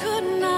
could not